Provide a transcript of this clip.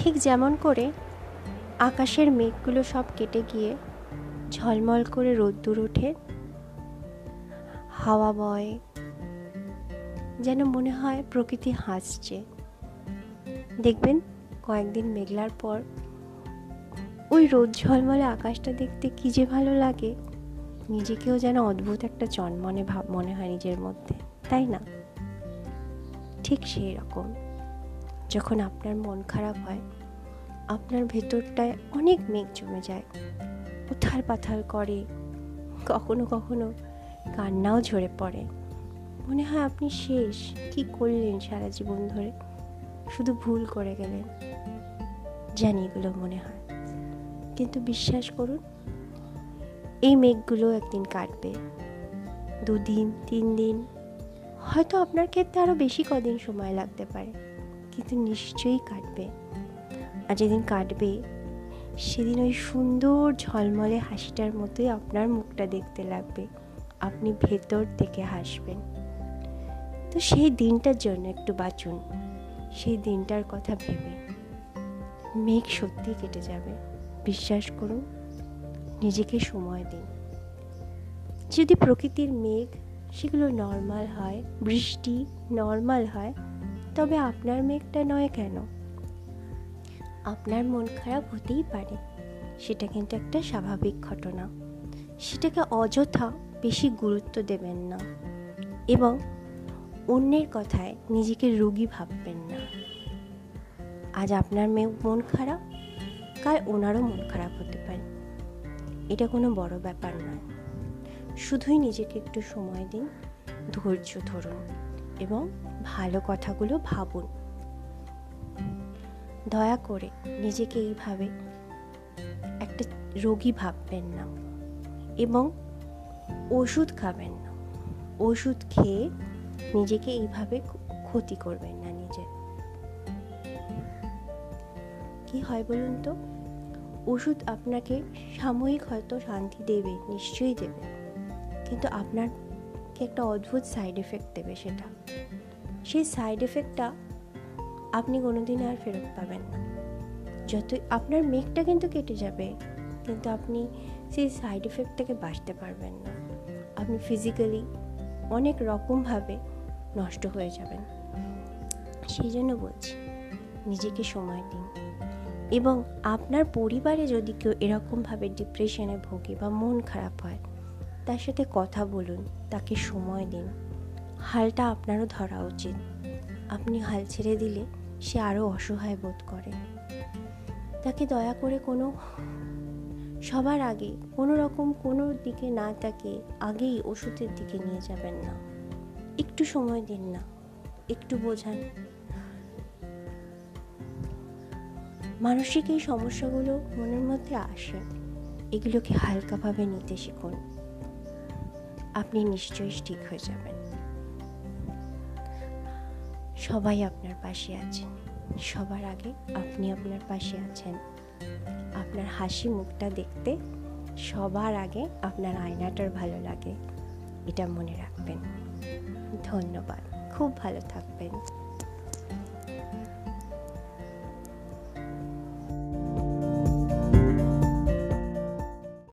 ঠিক যেমন করে আকাশের মেঘগুলো সব কেটে গিয়ে ঝলমল করে রোদ্দুর ওঠে। হাওয়া বয়, যেন মনে হয় প্রকৃতি হাসছে। দেখবেন কয়েকদিন মেঘলার পর ওই রোদ ঝলমলে আকাশটা দেখতে কী যে ভালো লাগে, নিজেকেও যেন অদ্ভুত একটা জন্মনে ভাব, মনে হয় নিজের মধ্যে, তাই না? ঠিক সেই রকম, যখন আপনার মন খারাপ হয় আপনার ভেতরটায় অনেক মেঘ জমে যায়। উথাল পাথাল করে, কখনো কখনো কান্নাও ঝরে পড়ে। মনে হয় আপনি শেষ। কি করলেন সারা জীবন ধরে? শুধু ভুল করে গেলেন। জানি এগুলো মনে হয়। কিন্তু বিশ্বাস করুন, এই মেঘগুলো একদিন কাটবে। দুদিন তিন দিন হয়তো আপনার ক্ষেত্রে আরও বেশি কদিন সময় লাগতে পারে। কিন্তু নিশ্চয়ই কাটবে। আর যেদিন কাটবে, সেদিন ওই সুন্দর ঝলমলে হাসিটার মতোই আপনার মুখটা দেখতে লাগবে। আপনি ভেতর থেকে হাসবেন। তো সেই দিনটার জন্য একটু বাঁচুন। সেই দিনটার কথা ভেবে মেঘ সত্যি কেটে যাবে। বিশ্বাস করুন, নিজেকে সময় দিন। যদি প্রকৃতির মেঘ সেগুলো নর্মাল হয়, বৃষ্টি নর্মাল হয়, তবে আপনার মেঘটা নয় কেন? আপনার মন খারাপ হতেই পারে। সেটা কিন্তু একটা স্বাভাবিক ঘটনা। সেটাকে অযথা বেশি গুরুত্ব দেবেন না এবং অন্যের কথায় নিজেকে রোগী ভাববেন না। আজ আপনার মেয়ে মন খারাপ, কাল ওনারও মন খারাপ হতে পারে। এটা কোনো বড় ব্যাপার নয়। শুধুই নিজেকে একটু সময় দিন, ধৈর্য ধরুন এবং ভালো কথাগুলো ভাবুন। দয়া করে নিজেকে এইভাবে একটা রোগী ভাববেন না এবং ওষুধ খাবেন না। ওষুধ খেয়ে নিজেকে এইভাবে ক্ষতি করবেন না নিজের কি হয় বলুন তো? ওষুধ আপনাকে সাময়িক হয়তো শান্তি দেবে, নিশ্চয়ই দেবে। কিন্তু আপনারকে একটা অদ্ভুত সাইড এফেক্ট দেবে সেটা। সেই সাইড এফেক্টটা আপনি কোনোদিন আর ফেরত পাবেন না। যতই আপনার মেঘটা কিন্তু কেটে যাবে, কিন্তু আপনি সেই সাইড এফেক্ট থেকে বাঁচতে পারবেন না। আপনি ফিজিক্যালি অনেক রকমভাবে নষ্ট হয়ে যাবেন। সেই জন্য বলছি, নিজেকে সময় দিন। এবং আপনার পরিবারে যদি কেউ এরকমভাবে ডিপ্রেশনে ভোগে বা মন খারাপ হয়, তার সাথে কথা বলুন, তাকে সময় দিন। হালটা আপনারও ধরা উচিত। আপনি হাল ছেড়ে দিলে সে আরও অসহায় বোধ করে। তাকে দয়া করে কোনো, সবার আগে কোনো রকম কোনো দিকে না তাকে আগেই ওষুধের দিকে নিয়ে যাবেন না। একটু সময় দিন না, একটু বোঝান। মানসিক এই সমস্যাগুলো মনের মধ্যে আসে, এগুলোকে হালকাভাবে নিতে শিখুন। আপনি নিশ্চয়ই ঠিক হয়ে যাবেন। সবাই আপনার পাশে আছেন। সবার আগে আপনি আপনার পাশে আছেন। আপনার হাসি মুখটা দেখতে সবার আগে আপনার আয়নাটার ভালো লাগে। এটা মনে রাখবেন। ধন্যবাদ। খুব ভালো থাকবেন।